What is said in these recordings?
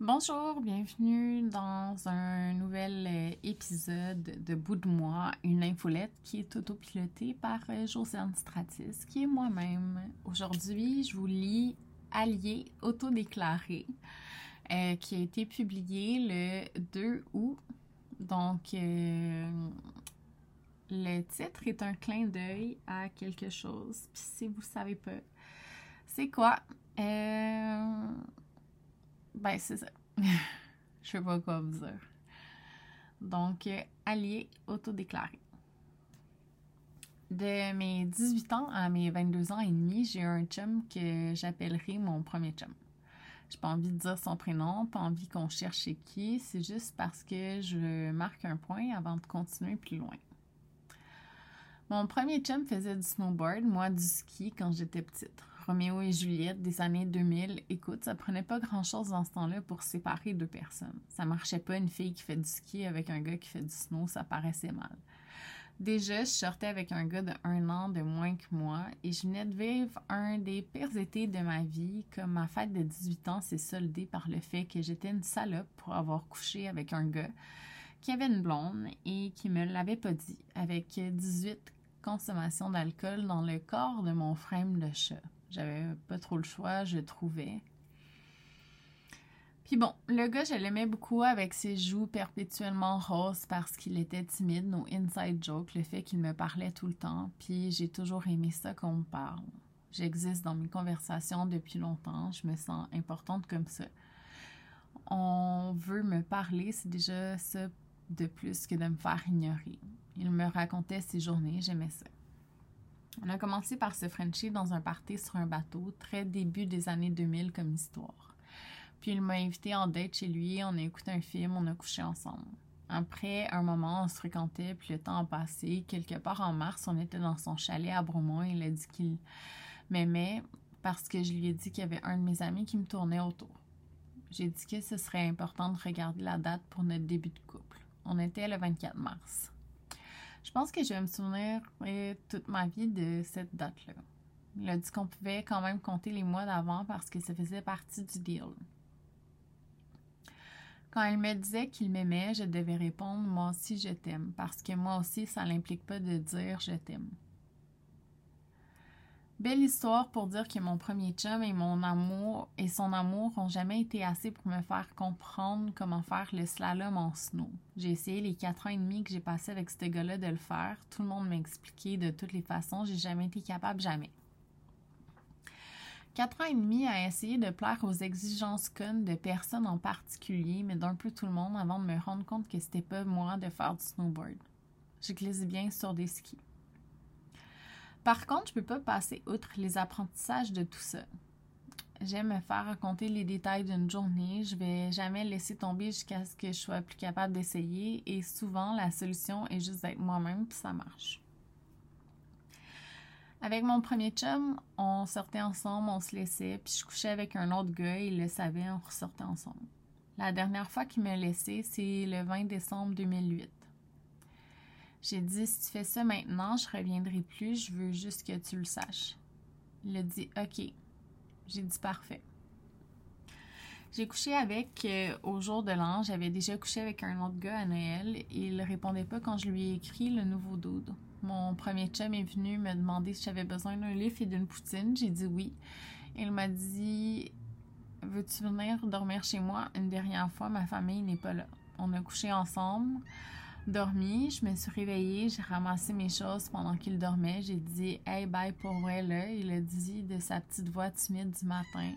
Bonjour, bienvenue dans un nouvel euh, épisode de Bout de moi, une infolette qui est autopilotée par euh, Josiane Stratis, qui est moi-même. Aujourd'hui, je vous lis Allié autodéclaré, euh, qui a été publié le 2 août. Donc, le titre est un clin d'œil à quelque chose. Puis si vous ne savez pas, c'est quoi? Ben, c'est ça. Je sais pas quoi vous dire. Donc, euh, allié autodéclaré. De mes 18 ans à mes 22 ans et demi, j'ai un chum que j'appellerai mon premier chum. J'ai pas envie de dire son prénom, pas envie qu'on cherche chez qui, c'est juste parce que je marque un point avant de continuer plus loin. Mon premier chum faisait du snowboard, moi du ski quand j'étais petite. Roméo et Juliette des années 2000, écoute, ça prenait pas grand-chose dans ce temps-là pour séparer deux personnes. Ça marchait pas une fille qui fait du ski avec un gars qui fait du snow, ça paraissait mal. Déjà, je sortais avec un gars de un an de moins que moi et je venais de vivre un des pires étés de ma vie, comme ma fête de 18 ans s'est soldée par le fait que j'étais une salope pour avoir couché avec un gars qui avait une blonde et qui me l'avait pas dit, avec 18 consommations d'alcool dans le corps de mon frame de chat. J'avais pas trop le choix, je trouvais. Puis bon, le gars, je l'aimais beaucoup avec ses joues perpétuellement roses parce qu'il était timide, nos inside jokes, le fait qu'il me parlait tout le temps. Puis j'ai toujours aimé ça qu'on me parle. J'existe dans mes conversations depuis longtemps, je me sens importante comme ça. On veut me parler, c'est déjà ça de plus que de me faire ignorer. Il me racontait ses journées, j'aimais ça. On a commencé par se frencher dans un party sur un bateau, très début des années 2000 comme histoire. Puis il m'a invité en date chez lui, on a écouté un film, on a couché ensemble. Après un moment, on se fréquentait, puis le temps a passé. Quelque part en mars, on était dans son chalet à Bromont. Il a dit qu'il m'aimait parce que je lui ai dit qu'il y avait un de mes amis qui me tournait autour. J'ai dit que ce serait important de regarder la date pour notre début de couple. On était le 24 mars. Je pense que je vais me souvenir toute ma vie de cette date-là. Il a dit qu'on pouvait quand même compter les mois d'avant parce que ça faisait partie du deal. Quand il me disait qu'il m'aimait, je devais répondre Moi aussi je t'aime, parce que moi aussi, ça n'implique pas de dire je t'aime. Belle histoire pour dire que mon premier chum et mon amour et son amour ont jamais été assez pour me faire comprendre comment faire le slalom en snow. J'ai essayé les quatre ans et demi que j'ai passé avec ce gars-là de le faire. Tout le monde m'a expliqué de toutes les façons. J'ai jamais été capable, jamais. Quatre ans et demi à essayer de plaire aux exigences connes de personnes en particulier, mais d'un peu tout le monde avant de me rendre compte que c'était pas moi de faire du snowboard. Je glisse bien sur des skis. Par contre, je peux pas passer outre les apprentissages de tout ça. J'aime me faire raconter les détails d'une journée. Je vais jamais laisser tomber jusqu'à ce que je sois plus capable d'essayer. Et souvent, la solution est juste d'être moi-même, puis ça marche. Avec mon premier chum, on sortait ensemble, on se laissait, puis je couchais avec un autre gars, il le savait, on ressortait ensemble. La dernière fois qu'il m'a laissé, c'est le 20 décembre 2008. J'ai dit, si tu fais ça maintenant, je reviendrai plus, je veux juste que tu le saches. Il a dit, OK. J'ai dit, parfait. J'ai couché avec euh, au jour de l'an. J'avais déjà couché avec un autre gars à Noël. Il répondait pas quand je lui ai écrit le nouveau dude. Mon premier chum est venu me demander si j'avais besoin d'un livre et d'une poutine. J'ai dit oui. Il m'a dit Veux-tu venir dormir chez moi? Une dernière fois Ma famille n'est pas là. On a couché ensemble dormi, je me suis réveillée, j'ai ramassé mes choses pendant qu'il dormait. J'ai dit Hey, bye pour vrai. Il a dit de sa petite voix timide du matin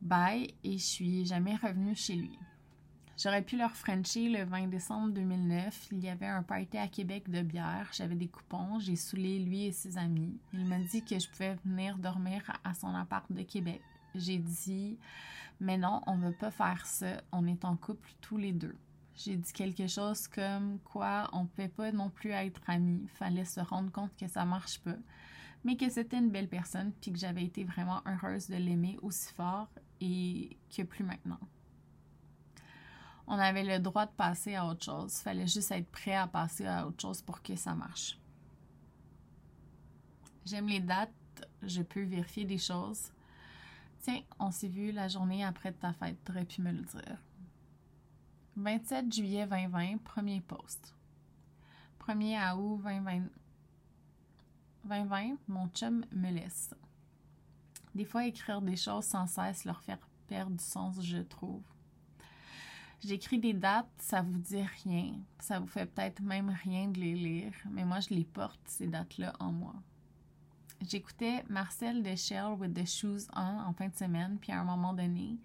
Bye, et je suis jamais revenue chez lui. J'aurais pu leur frencher le 20 décembre 2009. Il y avait un party à Québec de bière. J'avais des coupons. J'ai saoulé lui et ses amis. Il m'a dit que je pouvais venir dormir à son appart de Québec. J'ai dit, mais non, on ne veut pas faire ça. On est en couple tous les deux j'ai dit quelque chose comme quoi on ne pouvait pas non plus être amis. Fallait se rendre compte que ça marche pas. Mais que c'était une belle personne, puis que j'avais été vraiment heureuse de l'aimer aussi fort et que plus maintenant. On avait le droit de passer à autre chose. Fallait juste être prêt à passer à autre chose pour que ça marche. J'aime les dates, je peux vérifier des choses. Tiens, on s'est vu la journée après ta fête, t'aurais pu me le dire. 27 juillet 2020, premier post. 1er août 2020, 2020, mon chum me laisse. Des fois, écrire des choses sans cesse leur faire perdre du sens, je trouve. J'écris des dates, ça vous dit rien. Ça vous fait peut-être même rien de les lire, mais moi, je les porte, ces dates-là, en moi. J'écoutais Marcel Deschelles with the Shoes On en fin de semaine, puis à un moment donné,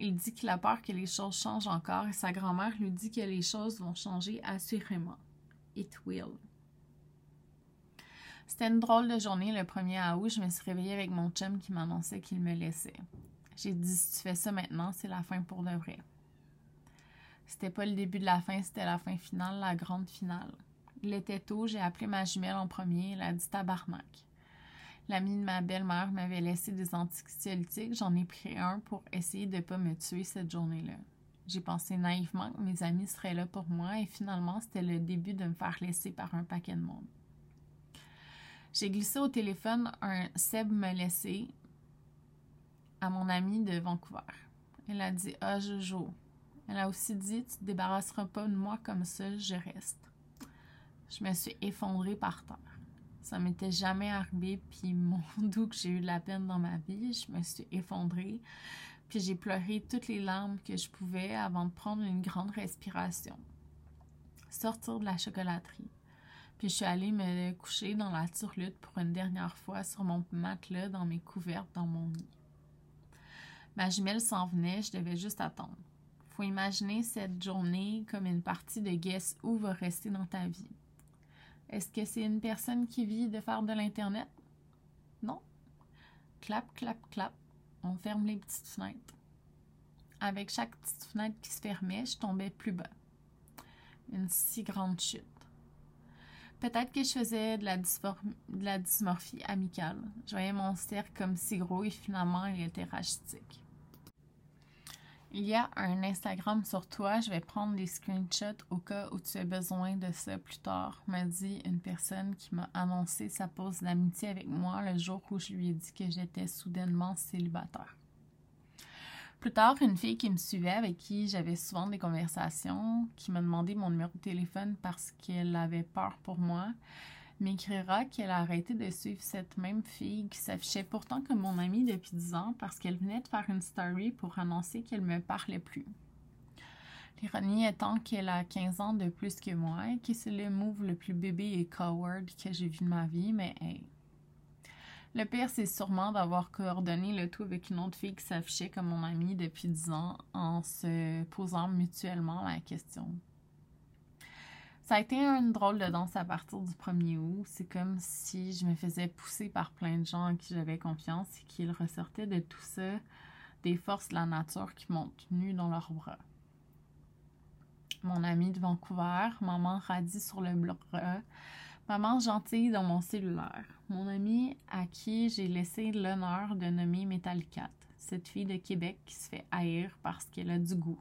il dit qu'il a peur que les choses changent encore et sa grand-mère lui dit que les choses vont changer assurément. It will. C'était une drôle de journée le 1er août. Je me suis réveillée avec mon chum qui m'annonçait qu'il me laissait. J'ai dit si tu fais ça maintenant, c'est la fin pour de vrai. C'était pas le début de la fin, c'était la fin finale, la grande finale. Il était tôt, j'ai appelé ma jumelle en premier, elle a dit tabarnak. L'ami de ma belle-mère m'avait laissé des anxiolytiques. J'en ai pris un pour essayer de ne pas me tuer cette journée-là. J'ai pensé naïvement que mes amis seraient là pour moi et finalement, c'était le début de me faire laisser par un paquet de monde. J'ai glissé au téléphone un Seb me laisser à mon ami de Vancouver. Elle a dit Ah, Jojo. Elle a aussi dit Tu te débarrasseras pas de moi comme ça, je reste. Je me suis effondrée par terre. Ça m'était jamais arrivé, puis mon doux que j'ai eu de la peine dans ma vie, je me suis effondrée, puis j'ai pleuré toutes les larmes que je pouvais avant de prendre une grande respiration. Sortir de la chocolaterie. Puis je suis allée me coucher dans la turlute pour une dernière fois sur mon matelas dans mes couvertes dans mon lit. Ma jumelle s'en venait, je devais juste attendre. Faut imaginer cette journée comme une partie de Guess où va rester dans ta vie. Est-ce que c'est une personne qui vit de faire de l'Internet? Non. Clap, clap, clap. On ferme les petites fenêtres. Avec chaque petite fenêtre qui se fermait, je tombais plus bas. Une si grande chute. Peut-être que je faisais de la, dysmorphie, amicale. Je voyais mon cercle comme si gros et finalement il était rachitique. Il y a un Instagram sur toi, je vais prendre des screenshots au cas où tu as besoin de ça plus tard, m'a dit une personne qui m'a annoncé sa pause d'amitié avec moi le jour où je lui ai dit que j'étais soudainement célibataire. Plus tard, une fille qui me suivait, avec qui j'avais souvent des conversations, qui m'a demandé mon numéro de téléphone parce qu'elle avait peur pour moi, m'écrira qu'elle a arrêté de suivre cette même fille qui s'affichait pourtant comme mon amie depuis 10 ans parce qu'elle venait de faire une story pour annoncer qu'elle me parlait plus. L'ironie étant qu'elle a 15 ans de plus que moi et que c'est le move le plus bébé et coward que j'ai vu de ma vie, mais hey. Le pire, c'est sûrement d'avoir coordonné le tout avec une autre fille qui s'affichait comme mon amie depuis 10 ans en se posant mutuellement la question ça a été une drôle de danse à partir du 1er août. C'est comme si je me faisais pousser par plein de gens en qui j'avais confiance et qu'ils ressortaient de tout ça des forces de la nature qui m'ont tenu dans leurs bras. Mon ami de Vancouver, maman radie sur le bras, maman gentille dans mon cellulaire, mon ami à qui j'ai laissé l'honneur de nommer Metallicat, cette fille de Québec qui se fait haïr parce qu'elle a du goût,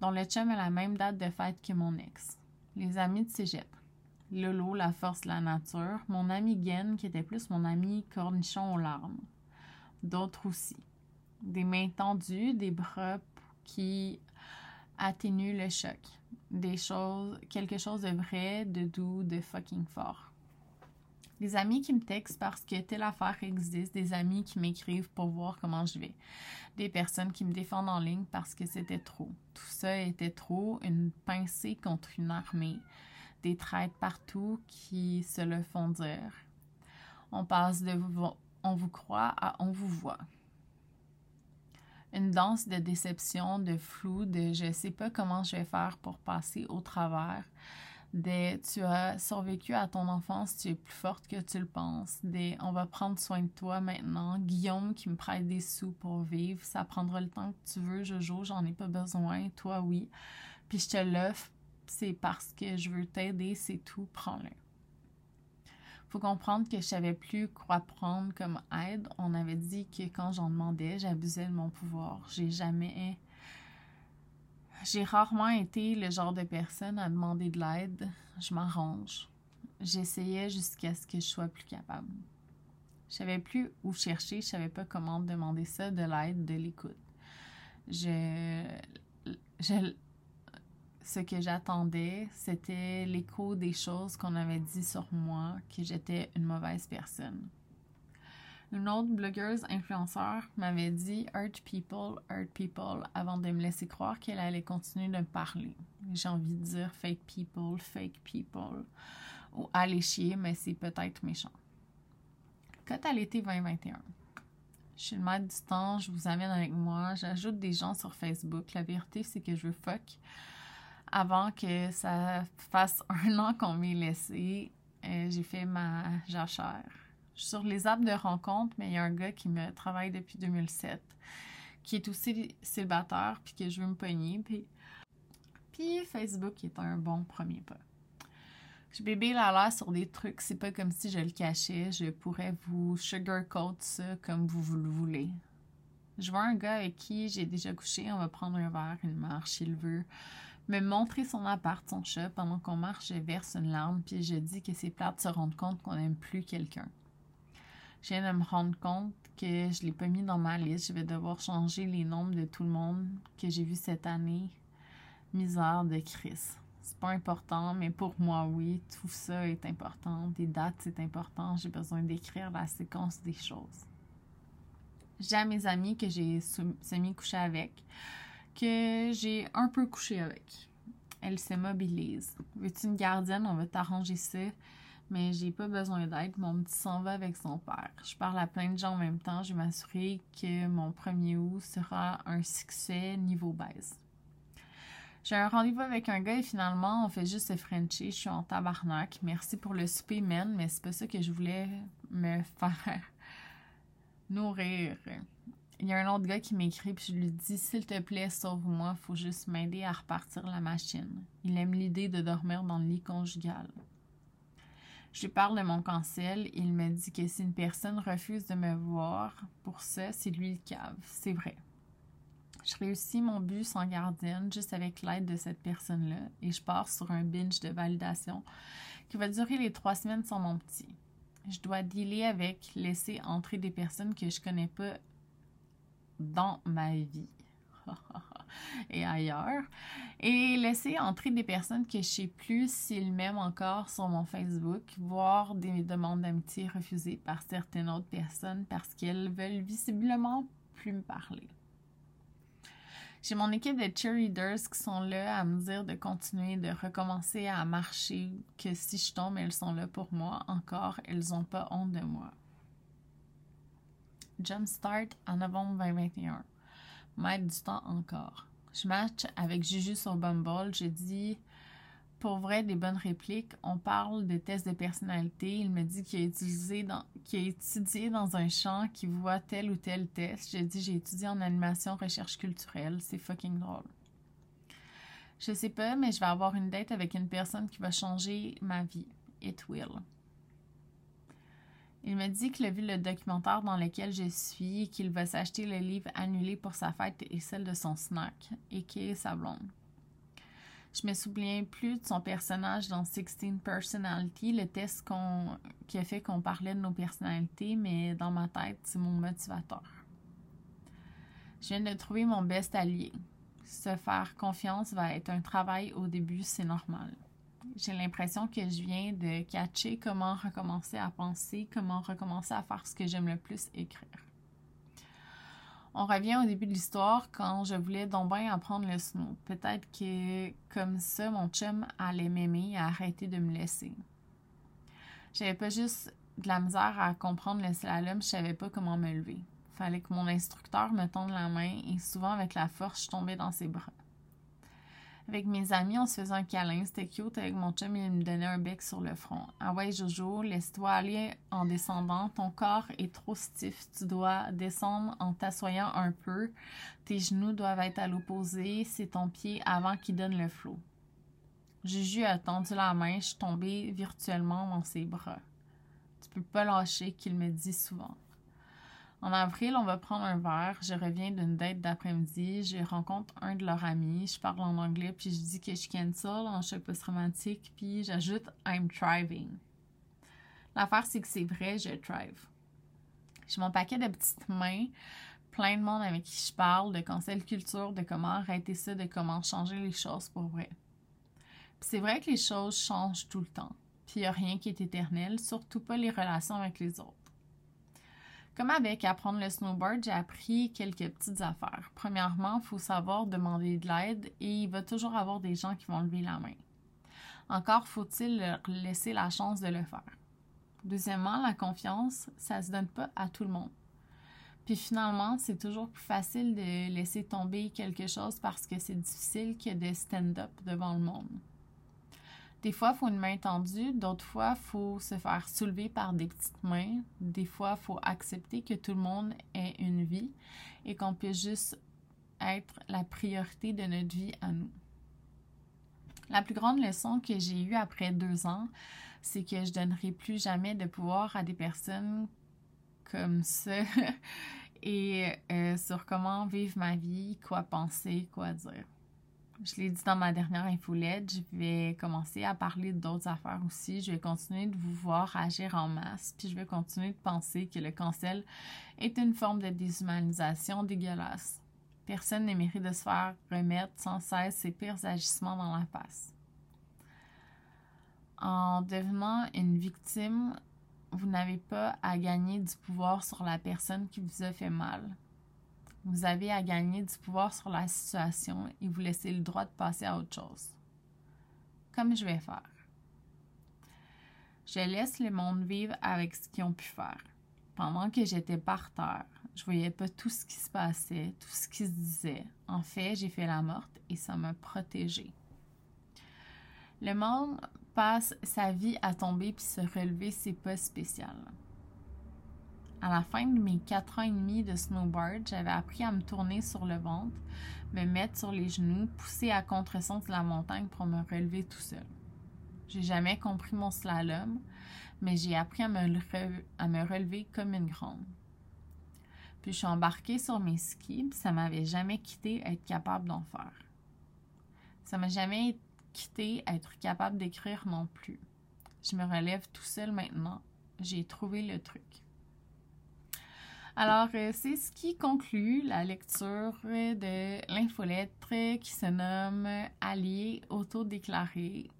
dont le chum a la même date de fête que mon ex les amis de cégep. Lolo, la force la nature. Mon ami Guen, qui était plus mon ami cornichon aux larmes. D'autres aussi. Des mains tendues, des bras qui atténuent le choc. Des choses, quelque chose de vrai, de doux, de fucking fort. Des amis qui me textent parce que telle affaire existe, des amis qui m'écrivent pour voir comment je vais, des personnes qui me défendent en ligne parce que c'était trop. Tout ça était trop, une pincée contre une armée, des traites partout qui se le font dire. On passe de on vous croit à on vous voit. Une danse de déception, de flou, de je sais pas comment je vais faire pour passer au travers des tu as survécu à ton enfance, tu es plus forte que tu le penses, des on va prendre soin de toi maintenant, Guillaume qui me prête des sous pour vivre, ça prendra le temps que tu veux, Jojo, j'en ai pas besoin, toi oui, puis je te l'offre, c'est parce que je veux t'aider, c'est tout, prends-le. Faut comprendre que je savais plus quoi prendre comme aide. On avait dit que quand j'en demandais, j'abusais de mon pouvoir. J'ai jamais j'ai rarement été le genre de personne à demander de l'aide. Je m'arrange. J'essayais jusqu'à ce que je sois plus capable. Je savais plus où chercher, je savais pas comment demander ça, de l'aide, de l'écoute. Je, je, ce que j'attendais, c'était l'écho des choses qu'on avait dit sur moi, que j'étais une mauvaise personne. Une autre blogueuse influenceur m'avait dit Hurt people, hurt people avant de me laisser croire qu'elle allait continuer de me parler. J'ai envie de dire fake people, fake people ou aller chier, mais c'est peut-être méchant. Quand à l'été 2021, je suis le maître du temps, je vous amène avec moi, j'ajoute des gens sur Facebook. La vérité, c'est que je veux fuck avant que ça fasse un an qu'on m'ait laissé. Euh, j'ai fait ma jachère sur les apps de rencontre, mais il y a un gars qui me travaille depuis 2007, qui est aussi célibataire, puis que je veux me pogner. Puis, Facebook est un bon premier pas. Je bébé la l'air sur des trucs, c'est pas comme si je le cachais. Je pourrais vous sugarcoat ça comme vous le voulez. Je vois un gars avec qui j'ai déjà couché, on va prendre un verre, une marche, il veut me montrer son appart, son chat. Pendant qu'on marche, je verse une larme, puis je dis que c'est plate se rendre compte qu'on n'aime plus quelqu'un. Je viens de me rendre compte que je ne l'ai pas mis dans ma liste. Je vais devoir changer les nombres de tout le monde que j'ai vu cette année. Misère de Chris. C'est pas important, mais pour moi, oui, tout ça est important. Des dates, c'est important. J'ai besoin d'écrire la séquence des choses. J'ai mes amis que j'ai semi-couché avec, que j'ai un peu couché avec. Elle se mobilise. Veux-tu une gardienne? On va t'arranger ça mais j'ai pas besoin d'aide. Mon petit s'en va avec son père. Je parle à plein de gens en même temps. Je vais m'assurer que mon premier août sera un succès niveau base. J'ai un rendez-vous avec un gars et finalement, on fait juste se Frencher. Je suis en tabarnak. Merci pour le souper, men, mais c'est pas ça que je voulais me faire nourrir. Il y a un autre gars qui m'écrit puis je lui dis S'il te plaît, sauve-moi, faut juste m'aider à repartir la machine. Il aime l'idée de dormir dans le lit conjugal. Je lui parle de mon cancel. Il me dit que si une personne refuse de me voir pour ça, c'est lui le cave. C'est vrai. Je réussis mon but sans gardienne, juste avec l'aide de cette personne-là, et je pars sur un binge de validation qui va durer les trois semaines sans mon petit. Je dois dealer avec laisser entrer des personnes que je connais pas dans ma vie. et ailleurs. Et laisser entrer des personnes que je sais plus s'ils m'aiment encore sur mon Facebook, voir des demandes d'amitié refusées par certaines autres personnes parce qu'elles veulent visiblement plus me parler. J'ai mon équipe de cheerleaders qui sont là à me dire de continuer, de recommencer à marcher, que si je tombe, elles sont là pour moi. Encore, elles n'ont pas honte de moi. Jumpstart en novembre 2021 mettre du temps encore. Je match avec Juju sur Bumble. Je dis pour vrai des bonnes répliques. On parle de tests de personnalité. Il me dit qu'il a étudié dans un champ qui voit tel ou tel test. Je dis j'ai étudié en animation recherche culturelle. C'est fucking drôle. Je sais pas, mais je vais avoir une date avec une personne qui va changer ma vie. It will. Il me dit qu'il a vu le documentaire dans lequel je suis, qu'il va s'acheter le livre annulé pour sa fête et celle de son snack, et qui est sa blonde. Je me souviens plus de son personnage dans Sixteen Personality, le test qui a fait qu'on parlait de nos personnalités, mais dans ma tête, c'est mon motivateur. Je viens de trouver mon best allié. Se faire confiance va être un travail au début, c'est normal j'ai l'impression que je viens de catcher comment recommencer à penser, comment recommencer à faire ce que j'aime le plus, écrire. On revient au début de l'histoire quand je voulais donc bien apprendre le snow. Peut-être que comme ça, mon chum allait m'aimer et arrêter de me laisser. J'avais pas juste de la misère à comprendre le slalom, je savais pas comment me lever. Fallait que mon instructeur me tende la main et souvent avec la force, je tombais dans ses bras. Avec mes amis, on se faisait un câlin. C'était cute. Avec mon chum, il me donnait un bec sur le front. Ah ouais, Jojo, laisse-toi aller en descendant. Ton corps est trop stiff. Tu dois descendre en t'assoyant un peu. Tes genoux doivent être à l'opposé. C'est ton pied avant qu'il donne le flot. Juju a tendu la main. Je suis tombée virtuellement dans ses bras. Tu peux pas lâcher, qu'il me dit souvent. En avril, on va prendre un verre. Je reviens d'une date d'après-midi. Je rencontre un de leurs amis. Je parle en anglais, puis je dis que je cancel en choc post-romantique, puis j'ajoute I'm thriving. L'affaire, c'est que c'est vrai, je thrive. J'ai mon paquet de petites mains, plein de monde avec qui je parle de cancel culture, de comment arrêter ça, de comment changer les choses pour vrai. c'est vrai que les choses changent tout le temps. Puis il n'y a rien qui est éternel, surtout pas les relations avec les autres. Comme avec apprendre le snowboard, j'ai appris quelques petites affaires. Premièrement, il faut savoir demander de l'aide et il va toujours avoir des gens qui vont lever la main. Encore faut-il leur laisser la chance de le faire. Deuxièmement, la confiance, ça ne se donne pas à tout le monde. Puis finalement, c'est toujours plus facile de laisser tomber quelque chose parce que c'est difficile que de stand-up devant le monde. Des fois, il faut une main tendue, d'autres fois, il faut se faire soulever par des petites mains. Des fois, il faut accepter que tout le monde ait une vie et qu'on puisse juste être la priorité de notre vie à nous. La plus grande leçon que j'ai eue après deux ans, c'est que je donnerai plus jamais de pouvoir à des personnes comme ça et euh, sur comment vivre ma vie, quoi penser, quoi dire. Je l'ai dit dans ma dernière infolette, je vais commencer à parler d'autres affaires aussi. Je vais continuer de vous voir agir en masse, puis je vais continuer de penser que le cancel est une forme de déshumanisation dégueulasse. Personne ne mérite de se faire remettre sans cesse ses pires agissements dans la face. En devenant une victime, vous n'avez pas à gagner du pouvoir sur la personne qui vous a fait mal. Vous avez à gagner du pouvoir sur la situation et vous laisser le droit de passer à autre chose. Comme je vais faire. Je laisse le monde vivre avec ce qu'ils ont pu faire. Pendant que j'étais par terre, je voyais pas tout ce qui se passait, tout ce qui se disait. En fait, j'ai fait la morte et ça m'a protégée. Le monde passe sa vie à tomber puis se relever, c'est pas spécial. À la fin de mes quatre ans et demi de snowboard, j'avais appris à me tourner sur le ventre, me mettre sur les genoux, pousser à contresens de la montagne pour me relever tout seul. J'ai jamais compris mon slalom, mais j'ai appris à me, relever comme une grande. Puis je suis embarquée sur mes skis, ça m'avait jamais quitté être capable d'en faire. Ça m'a jamais quitté être capable d'écrire non plus. Je me relève tout seul maintenant. J'ai trouvé le truc. Alors, euh, c'est ce qui conclut la lecture de l'infolettre qui se nomme Allié autodéclaré.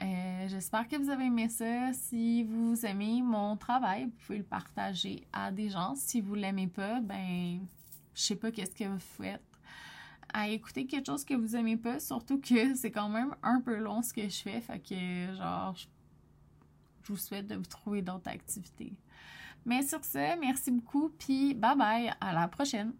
Euh, J'espère que vous avez aimé ça. Si vous aimez mon travail, vous pouvez le partager à des gens. Si vous l'aimez pas, ben, je sais pas qu'est-ce que vous faites à écouter quelque chose que vous aimez pas, surtout que c'est quand même un peu long ce que je fais. Fait que, genre, je vous souhaite de vous trouver d'autres activités. Mais sur ce, merci beaucoup, puis bye bye, à la prochaine!